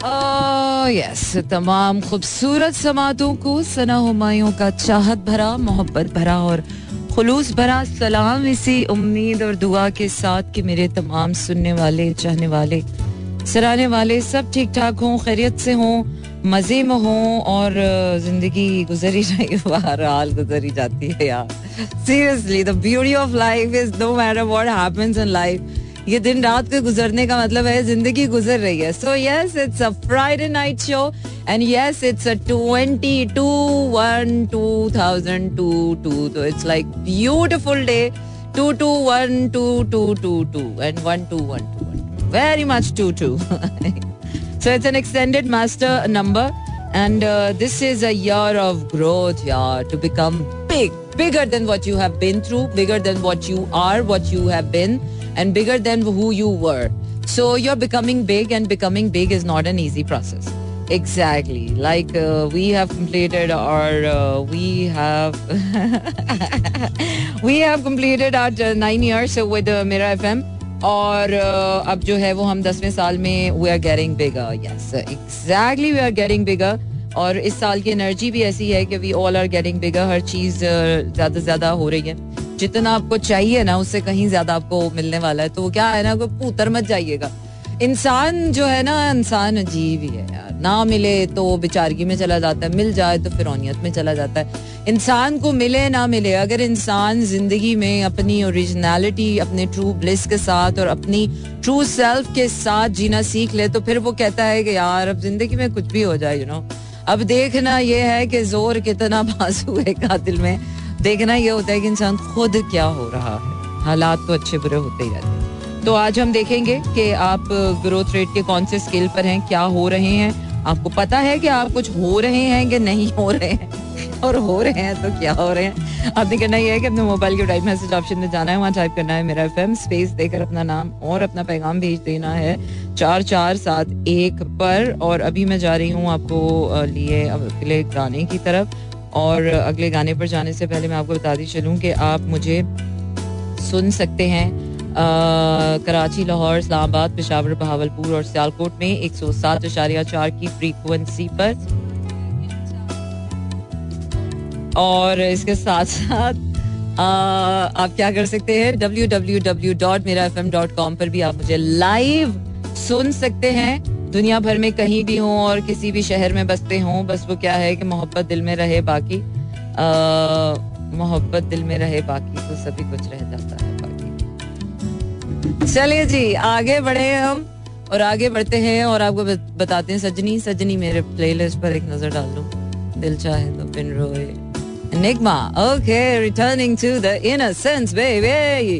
Yes तमाम खूबसूरत समातों को सना हुमायूं का चाहत भरा, मोहब्बत भरा और खुलूस भरा सलाम इसी उम्मीद और दुआ के साथ कि मेरे तमाम सुनने वाले, चाहने वाले, सराहने वाले सब ठीक ठाक हों, खैरियत से हों, मज़े में हों और ज़िंदगी गुजरी बहरहाल गुजरी जाती है यार। Seriously the beauty of life is no matter what happens in life ये दिन रात के गुजरने का मतलब है ज़िंदगी गुजर रही है so yes it's a Friday night show and yes it's a twenty two one two thousand to two तो it's like beautiful day two two one two two two two and one two one two one very much two two an extended master number, and uh, this is a year of growth, yeah, to become big, bigger than what you have been through, bigger than what you are, what you have been, and bigger than who you were. So you're becoming big, and becoming big is not an easy process. Exactly. Like uh, we have completed our, uh, we have, we have completed our uh, nine years with uh, Mira FM. और uh, अब जो है वो हम दसवें साल में we are getting bigger yes exactly we are getting bigger और इस साल की एनर्जी भी ऐसी है कि we all are getting bigger हर चीज ज्यादा से ज्यादा हो रही है जितना आपको चाहिए ना, उससे कहीं ज़्यादा आपको मिलने वाला है। तो क्या है ना पुतर मत जाइएगा। इंसान जो है ना, इंसान अजीब ही है यार। ना मिले तो बेचारगी में चला जाता है, मिल जाए तो फिरौनियत में चला जाता है। इंसान को मिले, ना मिले, अगर इंसान ज़िंदगी में अपनी ओरिजिनलिटी अपने ट्रू ब्लिस के साथ और अपनी ट्रू सेल्फ के साथ जीना सीख ले तो फिर वो कहता है कि यार, अब ज़िंदगी में कुछ भी हो जाए यू नो अब देखना ये है कि ज़ोर कितना बाजू है कातिल में। देखना ये होता है कि इंसान खुद क्या हो रहा है। हालात तो अच्छे बुरे होते ही रहते हैं। तो आज हम देखेंगे कि आप ग्रोथ रेट के कौन से स्केल पर हैं, क्या हो रहे हैं। आपको पता है कि आप कुछ हो रहे हैं कि नहीं हो रहे हैं? और हो रहे हैं तो क्या हो रहे हैं? आपने करना यह है कि अपने मोबाइल के टाइप मैसेज ऑप्शन में जाना है, वहाँ टाइप करना है मेरा एफ़ स्पेस देकर अपना नाम और अपना पैगाम भेज देना है। चार चार, सात, एक पर और अभी मैं जा रही हूँ आपको लिए अगले गाने की तरफ़। और अगले गाने पर जाने से पहले मैं आपको बता दी चलूँ कि आप मुझे सुन सकते हैं आ, कराची लाहौर इस्लामाबाद पिशावर बहावलपुर और सियालकोट में एक सौ सात इशारिया चार की फ्रीक्वेंसी पर। और इसके साथ साथ आप क्या कर सकते हैं डब्ल्यू डब्ल्यू डब्ल्यू डॉट मेरा एफ़ एम डॉट कॉम पर भी आप मुझे लाइव सुन सकते हैं। दुनिया भर में कहीं भी हों और किसी भी शहर में बसते हों, बस वो क्या है कि मोहब्बत दिल में रहे बाकी। मोहब्बत दिल में रहे बाकी तो सभी कुछ रह जाता है बाकी। चलिए जी, आगे बढ़े हम और आगे बढ़ते हैं और आपको बताते हैं, सजनी सजनी मेरे प्लेलिस्ट पर एक नज़र डाल लो। दिल चाहे तो बिन रोए। Nigma okay returning to the innocence baby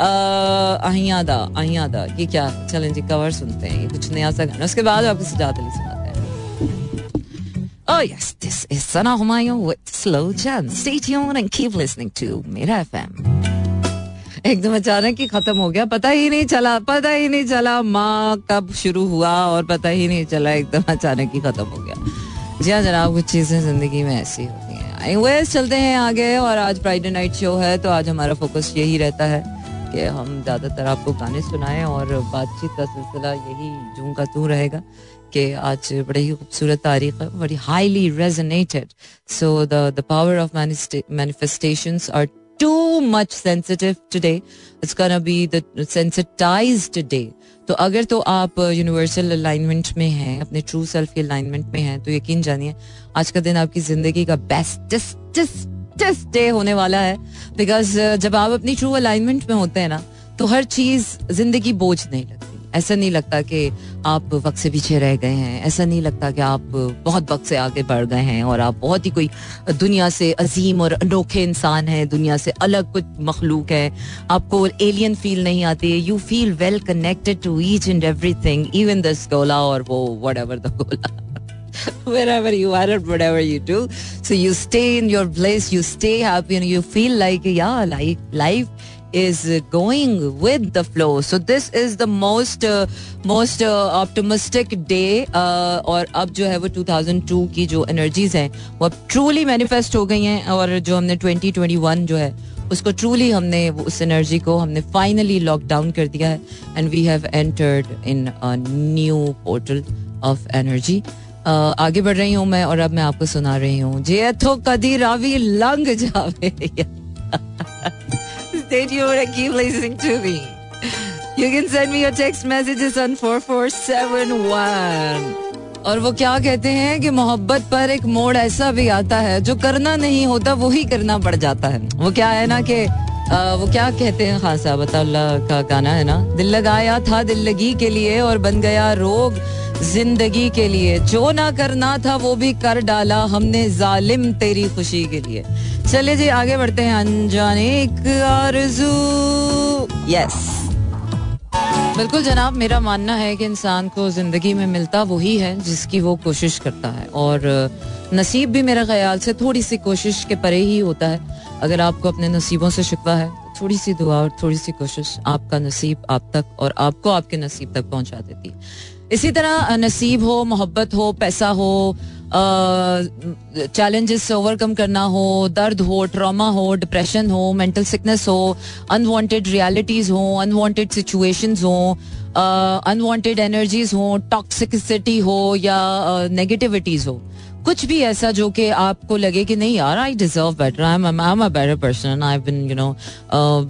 अहियादा अहियादा ये क्या चलें जी कवर सुनते हैं ये कुछ नया सा गाना। उसके बाद आपको सजाद अली सुनाते हैं। Oh yes, this is Sana Humayun with Slow Jam. Stay tuned and keep listening to Mira FM. एकदम अचानक ही खत्म हो गया। पता ही नहीं चला पता ही नहीं चला माँ कब शुरू हुआ और पता ही नहीं चला एकदम अचानक ही खत्म हो गया। जी हाँ जनाब कुछ चीज़ें ज़िंदगी में ऐसी होती हैं। चलते हैं आगे और आज फ्राइडे नाइट शो है तो आज हमारा फोकस यही रहता है। कि हम ज़्यादातर आपको गाने सुनाएँ और बातचीत का सिलसिला यही जूं का तू रहेगा कि आज बड़ी ही खूबसूरत तारीख है, बड़ी highly resonated so the the power of manifestations are much sensitive today. It's gonna be the sensitized day. तो अगर तो आप यूनिवर्सल अलाइनमेंट में हैं, अपने ट्रू सेल्फ के अलाइनमेंट में हैं तो यकीन जानिए, आज का दिन आपकी ज़िंदगी का बेस्टेस्ट डे होने वाला है। बिकॉज़ जब आप अपनी ट्रू अलाइनमेंट में होते हैं ना तो हर चीज़ ज़िंदगी बोझ नहीं लगती। ऐसा नहीं लगता कि आप वक्त से पीछे रह गए हैं। ऐसा नहीं लगता कि आप बहुत वक्त से आगे बढ़ गए हैं और आप बहुत ही कोई दुनिया से अजीम और अनोखे इंसान हैं, दुनिया से अलग कुछ मखलूक है। आपको एलियन फील नहीं आती। है you feel well connected to each and every thing even the गोला और वो वट एवर द गोला wherever you are or whatever you do. So you stay in your place, you stay happy, and you feel like, yeah, like life is going with the flow. So this is the most uh, most uh, optimistic day uh, और अब जो है वो 2002 की जो energies हैं वो अब ट्रूली मैनिफेस्ट हो गई हैं और जो हमने 2021 जो है उसको ट्रूली हमने उस एनर्जी को हमने फाइनली लॉक डाउन कर दिया है and we have entered in a new portal of energy आगे बढ़ रही हूँ मैं और अब मैं आपको सुना रही हूँ। जे थो कदी रावी लंग जावे। Stay tuned and keep listening to me. You can send me your text messages on 4471. और वो क्या कहते हैं कि मोहब्बत पर एक मोड़ ऐसा भी आता है, जो करना नहीं होता, वो ही करना पड़ जाता है। वो क्या है ना कि वो क्या कहते हैं? खान साहब का गाना है ना? दिल लगाया था दिल लगी के लिए और बन गया रोग। ज़िंदगी के लिए। जो ना करना था, वो भी कर डाला। हमने जालिम तेरी खुशी के लिए। चले जी, आगे बढ़ते हैं अनजाने यस बिल्कुल जनाब, मेरा मानना है कि इंसान को ज़िंदगी में मिलता वही है जिसकी वो कोशिश करता है। और नसीब भी मेरे ख्याल से थोड़ी सी कोशिश के परे ही होता है। अगर आपको अपने नसीबों से शिकवा है, थोड़ी सी दुआ और थोड़ी सी कोशिश आपका नसीब आप तक और आपको आपके नसीब तक पहुँचा देती है। इसी तरह नसीब हो, मोहब्बत हो, पैसा हो चैलेंजेस से ओवरकम करना हो, दर्द हो ट्रॉमा हो डिप्रेशन हो मेंटल सिकनेस हो अनवांटेड रियलिटीज हो अनवांटेड सिचुएशंस हो अनवांटेड एनर्जीज हो टॉक्सिसिटी हो या नेगेटिविटीज हो। कुछ भी ऐसा जो कि आपको लगे कि नहीं यार I deserve better I am I am a better person I been you know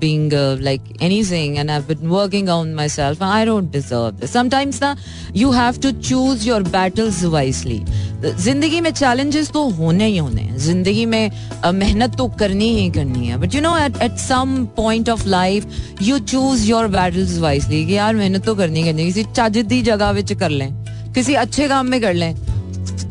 being like anything and I been working on myself I don't deserve sometimes ना you have to choose your battles wisely ज़िंदगी में challenges तो होने ही होने हैं ज़िंदगी में मेहनत तो करनी ही करनी है but you know at at some point of life you choose your battles wisely कि यार मेहनत तो करनी ही करनी किसी चाजिदी जगह कर लें किसी अच्छे काम में कर लें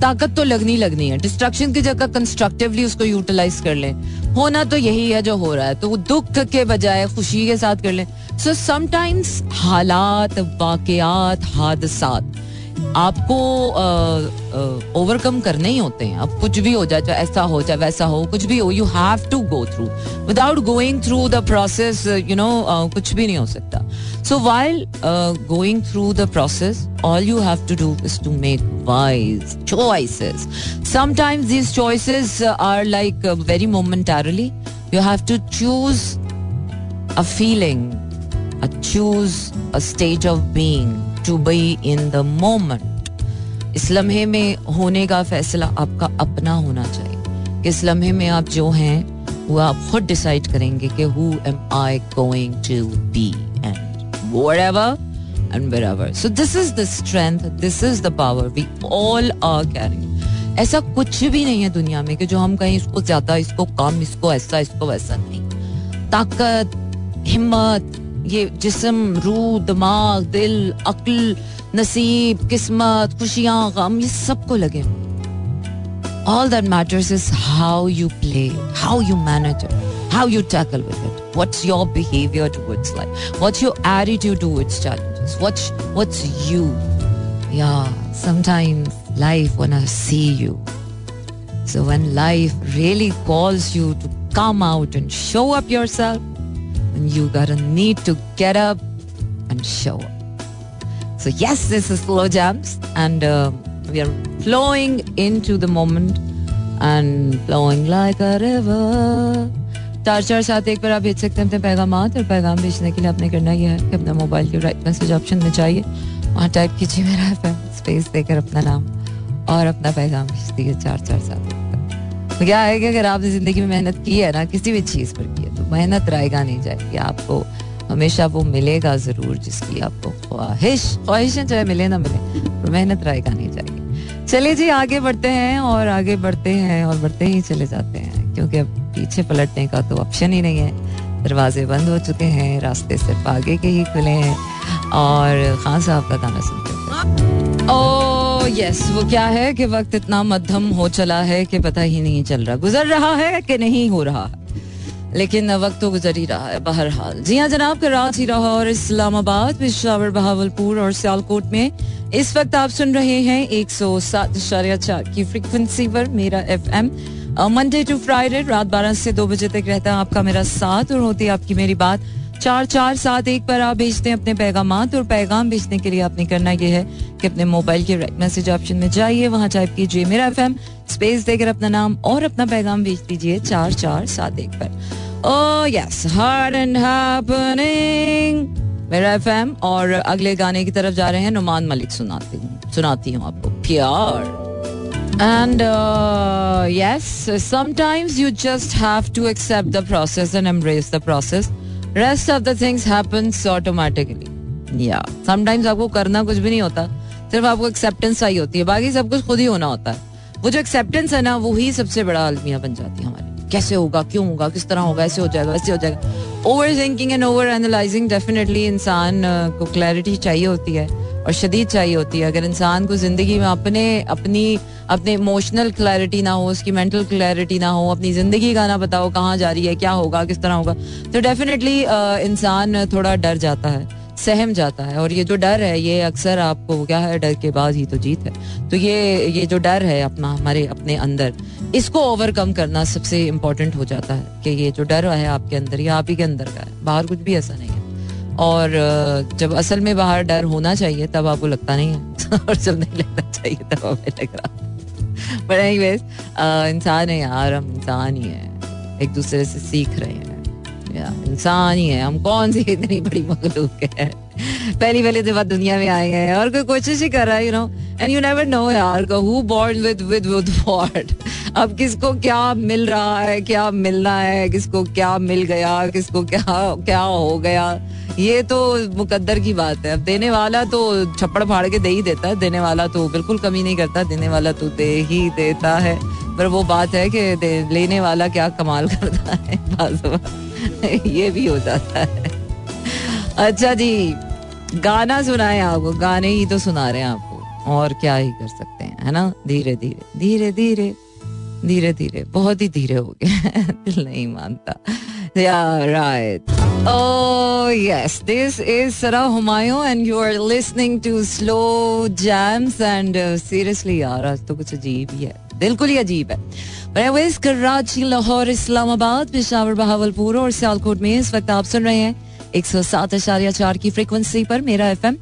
ताकत तो लगनी लगनी है। डिस्ट्रक्शन की जगह कंस्ट्रक्टिवली उसको यूटिलाइज कर लें। होना तो यही है जो हो रहा है। तो वो दुख के बजाय खुशी के साथ कर लें। सो समटाइम्स हालात, वाकयात, हादसात आपको ओवरकम करने ही होते हैं। अब कुछ भी हो जाए, चाहे ऐसा हो, चाहे वैसा हो, कुछ भी हो you have to go through without going through the process you know कुछ भी नहीं हो सकता। So while going through the process all you have to do is to make wise choices sometimes these choices are like very momentarily you have to choose a feeling choose a state of being to be in the moment इस लम्हे में होने का फैसला आपका अपना होना चाहिए इस लम्हे में आप जो हैं वो आप खुद डिसाइड करेंगे कि who am I going to be and whatever and wherever so this is the strength this is the power we all are carrying ऐसा कुछ भी नहीं है दुनिया में कि जो हम कहें इसको ज़्यादा, इसको कम, इसको ऐसा, इसको वैसा नहीं। ताकत, हिम्मत ये जिसम रूह दिमाग दिल अक्ल नसीब किस्मत खुशियाँ गम ये सबको लगे all that matters is how you play how you manage it how you tackle with it what's your behavior towards life what's your attitude towards challenges what's what's you yeah sometimes life wanna see you so when life really calls you to come out and show up yourself and you gotta need to get up and show up. So, yes, this is Slow Jams, and uh, we are flowing into the moment and flowing like a river. चार चार सात एक पर आप भेज सकते हैं अपने पैगाम और पैगाम भेजने के लिए आपने करना यह है कि अपना मोबाइल के राइट मैसेज ऑप्शन में चाहिए वहाँ टाइप कीजिए मेरा एफ़ स्पेस देकर अपना नाम और अपना पैगाम भेज दिए चार चार सात तो क्या है कि अगर आपने ज़िंदगी में मेहनत की है ना किसी भी चीज़ पर मेहनत रायगा नहीं जाएगी आपको हमेशा वो मिलेगा ज़रूर जिसकी आपको ख्वाहिश, ख्वाहिशें चाहे मिले ना मिले मेहनत रायगा नहीं जाएगी। चलिए जी, आगे बढ़ते हैं और आगे बढ़ते हैं और बढ़ते ही चले जाते हैं, क्योंकि अब पीछे पलटने का तो ऑप्शन ही नहीं है। दरवाजे बंद हो चुके हैं, रास्ते सिर्फ़ आगे के ही खुले हैं, और खान साहब का गाना सुनते ओ यस वो क्या है कि वक्त इतना मध्यम हो चला है कि पता ही नहीं चल रहा, गुजर रहा है कि नहीं हो रहा है। लेकिन वक्त तो गुजर ही रहा है बहरहाल। जी हाँ जनाब कराची लाहौर इस्लामाबाद पिशावर बहावलपुर और सियालकोट में इस वक्त आप सुन रहे हैं एक सौ सात चार की फ्रिक्वेंसी पर मेरा F M Monday to Friday रात बारह से दो बजे तक रहता है आपका मेरा साथ और होती है आपकी मेरी बात। चार चार सात एक पर आप भेजते हैं अपने पैगाम और पैगाम भेजने के लिए आपने करना यह है कि अपने मोबाइल के राइट मैसेज ऑप्शन में जाइए, वहाँ टाइप कीजिए मेरा एफएम स्पेस देकर अपना नाम और अपना पैगाम भेज दीजिए चार चार सात एक पर। Oh yes, hard and happening. मेरा एफ़ और अगले गाने की तरफ़ जा रहे हैं नुमान मलिक सुनाती हूँ सुनाती हूँ आपको प्यार And uh, yes, sometimes you just have to accept the process and embrace the process. Rest of the things happens automatically. Yeah, sometimes आपको करना कुछ भी नहीं होता सिर्फ़ आपको एक्सेप्टेंस चाहिए होती है बाकी सब कुछ खुद ही होना होता है वो जो एक्सेप्टेंस है ना वो ही सबसे बड़ा अलमिया बन जाती है हमारी कैसे होगा, क्यों होगा, किस तरह होगा, ऐसे हो जाएगा, वैसे हो जाएगा। Over thinking and over analysing definitely इंसान को क्लैरिटी चाहिए होती है और शदीद चाहिए होती है। अगर इंसान को ज़िंदगी में अपने, अपनी, अपने इमोशनल क्लैरिटी ना हो, उसकी मेंटल क्लैरिटी ना हो, अपनी ज़िंदगी का ना बताओ कहाँ जा रही है, क्या होगा, किस तरह होगा तो डेफिनेटली इंसान थोड़ा डर जाता है। सहम जाता है और ये जो डर है, ये अक्सर आपको क्या है, डर के बाद ही तो जीत है। तो ये ये जो डर है अपना, हमारे अपने अंदर, इसको ओवरकम करना सबसे इम्पोर्टेंट हो जाता है कि ये जो डर है आपके अंदर, ये आप ही के अंदर का है। बाहर कुछ भी ऐसा नहीं है। और जब असल में बाहर डर होना चाहिए, तब आपको लगता नहीं है। और जब नहीं लगना चाहिए, तब हमें लग रहा बट इंसान है यार, हम इंसान ही है। एक दूसरे से सीख रहे हैं। इंसान ही है। हम कौन सी इतनी बड़ी मखलूक है? पहली पहली दफ़ा दुनिया में आए हैं। और कोई कोशिश ही कर रहा है you know and you never know यार who born with with with what अब किसको क्या मिल रहा है, क्या मिलना है, किसको क्या मिल गया, किसको क्या क्या हो गया? ये तो मुकद्दर की बात है। अब देने वाला तो छप्पड़ फाड़ के दे ही देता है, देने वाला तो बिल्कुल कमी नहीं करता, देने वाला तो दे ही देता है। पर वो बात है कि लेने वाला क्या कमाल करता है ये भी हो जाता है। अच्छा जी, गाना सुनाए आपको गाने ही तो सुना रहे हैं आपको और क्या ही कर सकते हैं, है ना? धीरे धीरे धीरे धीरे धीरे धीरे, बहुत ही धीरे हो गए दिल नहीं मानता। Yeah, right. Oh, yes. This is Sarah you are listening to Slow Jams and uh, seriously यार आज तो कुछ अजीब ही है बिल्कुल ही अजीब है वेज कराची लाहौर इस्लामाबाद पिशावर बहावलपुर और सियालकोट में इस वक्त आप सुन रहे हैं एक सौ सात आशार्य चार की फ्रिक्वेंसी पर मेरा एफएम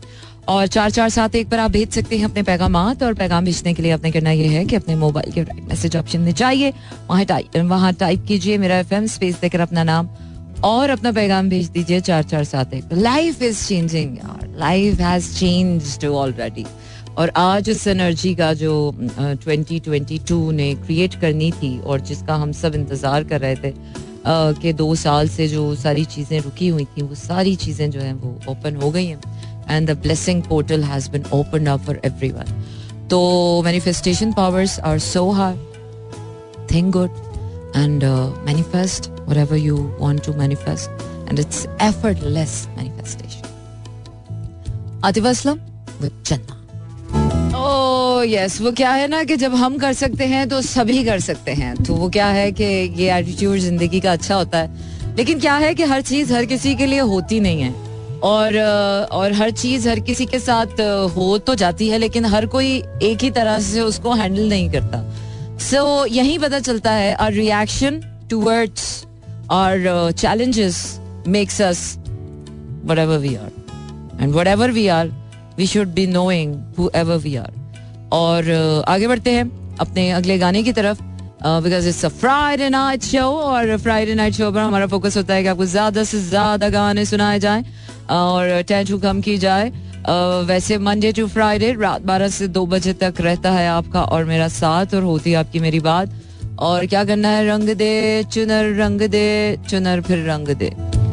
और चार चार सात एक पर आप भेज सकते हैं अपने पैगाम और पैगाम भेजने के लिए आपने करना यह है कि अपने मोबाइल के मैसेज ऑप्शन में जाइए। वहाँ टाइप वहाँ टाइप कीजिए मेरा एफएम, स्पेस देकर अपना नाम और अपना पैगाम भेज दीजिए चार चार सात एक। Life is changing life has changed already और आज उस एनर्जी का जो ट्वेंटी ट्वेंटी टू ने क्रिएट करनी थी और जिसका हम सब इंतज़ार कर रहे थे कि दो साल से जो सारी चीज़ें रुकी हुई थी, वो सारी चीज़ें जो हैं वो ओपन हो गई हैं। And the blessing portal has been open up for everyone तो manifestation powers are so hard think good and uh, manifest whatever you want to manifest and it's effortless manifestation. Atif Aslam with Channa yes वो क्या है ना कि जब हम कर सकते हैं तो सभी कर सकते हैं। तो वो क्या है कि ये एटीट्यूड ज़िंदगी का अच्छा होता है। लेकिन क्या है कि हर चीज़ हर किसी के लिए होती नहीं है। और और हर चीज़ हर किसी के साथ हो तो जाती है लेकिन हर कोई एक ही तरह से उसको हैंडल नहीं करता। सो so, यही पता चलता है our reaction towards our challenges makes us whatever we are. And whatever we are we should be knowing whoever we are. और आगे बढ़ते हैं अपने अगले गाने की तरफ़। Because it's a Friday night show और फ्राइडे नाइट शो पर हमारा फोकस होता है कि आपको ज़्यादा से ज़्यादा गाने सुनाए जाए। और टेंशन कम की जाए। वैसे मंडे टू फ्राइडे रात बारह से दो बजे तक रहता है आपका और मेरा साथ और होती है आपकी मेरी बात। और क्या करना है? रंग दे चुनर रंग दे चुनर फिर रंग दे।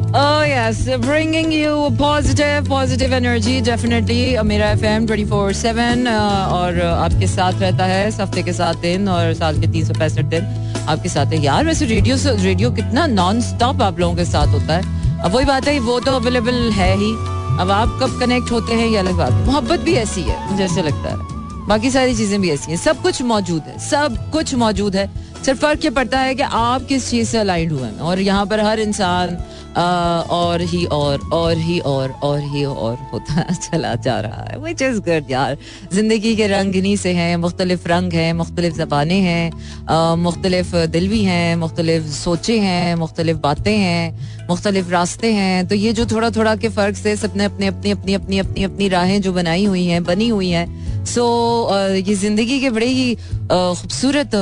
Oh yes, bringing you positive, positive energy definitely. मेरा F M twenty four seven और आपके साथ रहता है हफ़्ते के सात दिन और साल के तीन सौ पैंसठ दिन आपके साथ है। यार वैसे रेडियो रेडियो कितना नॉन स्टॉप आप लोगों के साथ होता है। अब वही बात है, वो तो अवेलेबल है ही। अब आप कब कनेक्ट होते हैं, ये अलग बात मोहब्बत भी ऐसी है, मुझे लगता है। बाकी सारी चीज़ें भी ऐसी हैं। सब कुछ मौजूद है, सब कुछ मौजूद है। सिर्फ़ फ़र्क ये पड़ता है कि आप किस चीज़ से अलाइंड हुए हैं। और यहाँ पर हर इंसान और ही और और ही और और ही और होता चला जा रहा है। विच इज़ गुड यार। ज़िंदगी के रंग इन्हीं से हैं, मुख्तलिफ़ रंग हैं, मुख्तलिफ़ ज़बानें हैं मुख्तलिफ़ दिल भी हैं, मुख्तलिफ़ सोचे हैं, मुख्तलिफ़ बातें हैं, मुख्तलिफ़ रास्ते हैं। तो ये जो थोड़ा थोड़ा के फ़र्क से सबने अपने, अपनी अपनी अपनी अपनी अपनी राहें जो बनाई हुई हैं, बनी हुई हैं। सो ये ज़िंदगी के बड़े ही खूबसूरत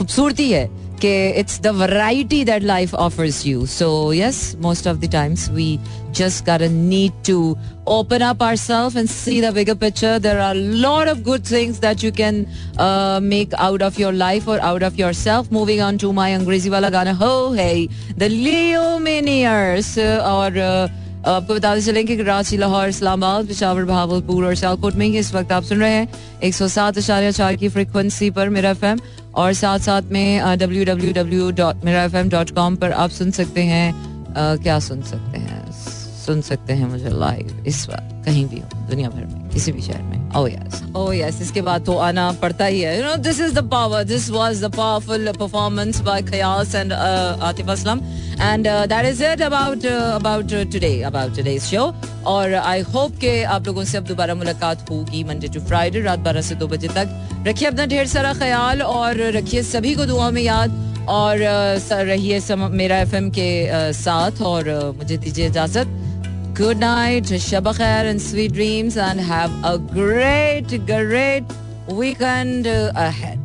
खूबसूरती है कि it's the variety that life offers you. So yes, most of the times we just gotta need to open up ourselves and see the bigger picture. There are a lot of good things that you can uh, make out of your life or out of yourself. Moving on to my Angrezi wala gana, ho hey, the Leo Miniers और uh, आपको बताते चलें कि कराची, लाहौर, इस्लामाबाद, पिशावर बहावलपुर और शालकोट में ही इस वक्त आप सुन रहे हैं एक सौ सात अशारिया चार की फ्रिक्वेंसी पर मेरा एफ़ और साथ साथ में डब्ल्यू डब्ल्यू डब्ल्यू डॉट मेरा एफ़ डॉट कॉम पर आप सुन सकते हैं। क्या सुन सकते हैं? सुन सकते हैं मुझे लाइव इस वक्त, कहीं भी हो, दुनिया भर में। किसी भी शहर में। ओ यस ओ यस इसके बाद तो आना पड़ता ही है। You know this is the power this was the powerful performance by Khayas and Atif Aslam and that is it about about today about today's show और आई होप के आप लोगों से अब दोबारा मुलाकात होगी मंडे टू फ्राइडे रात बारह से दो बजे तक। रखिए अपना ढेर सारा ख्याल और रखिए सभी को दुआ में याद। और रहिए मेरा एफएम के साथ और मुझे दीजिए इजाज़त। Good night, Shabba Khair and sweet dreams, and have a great, great weekend ahead.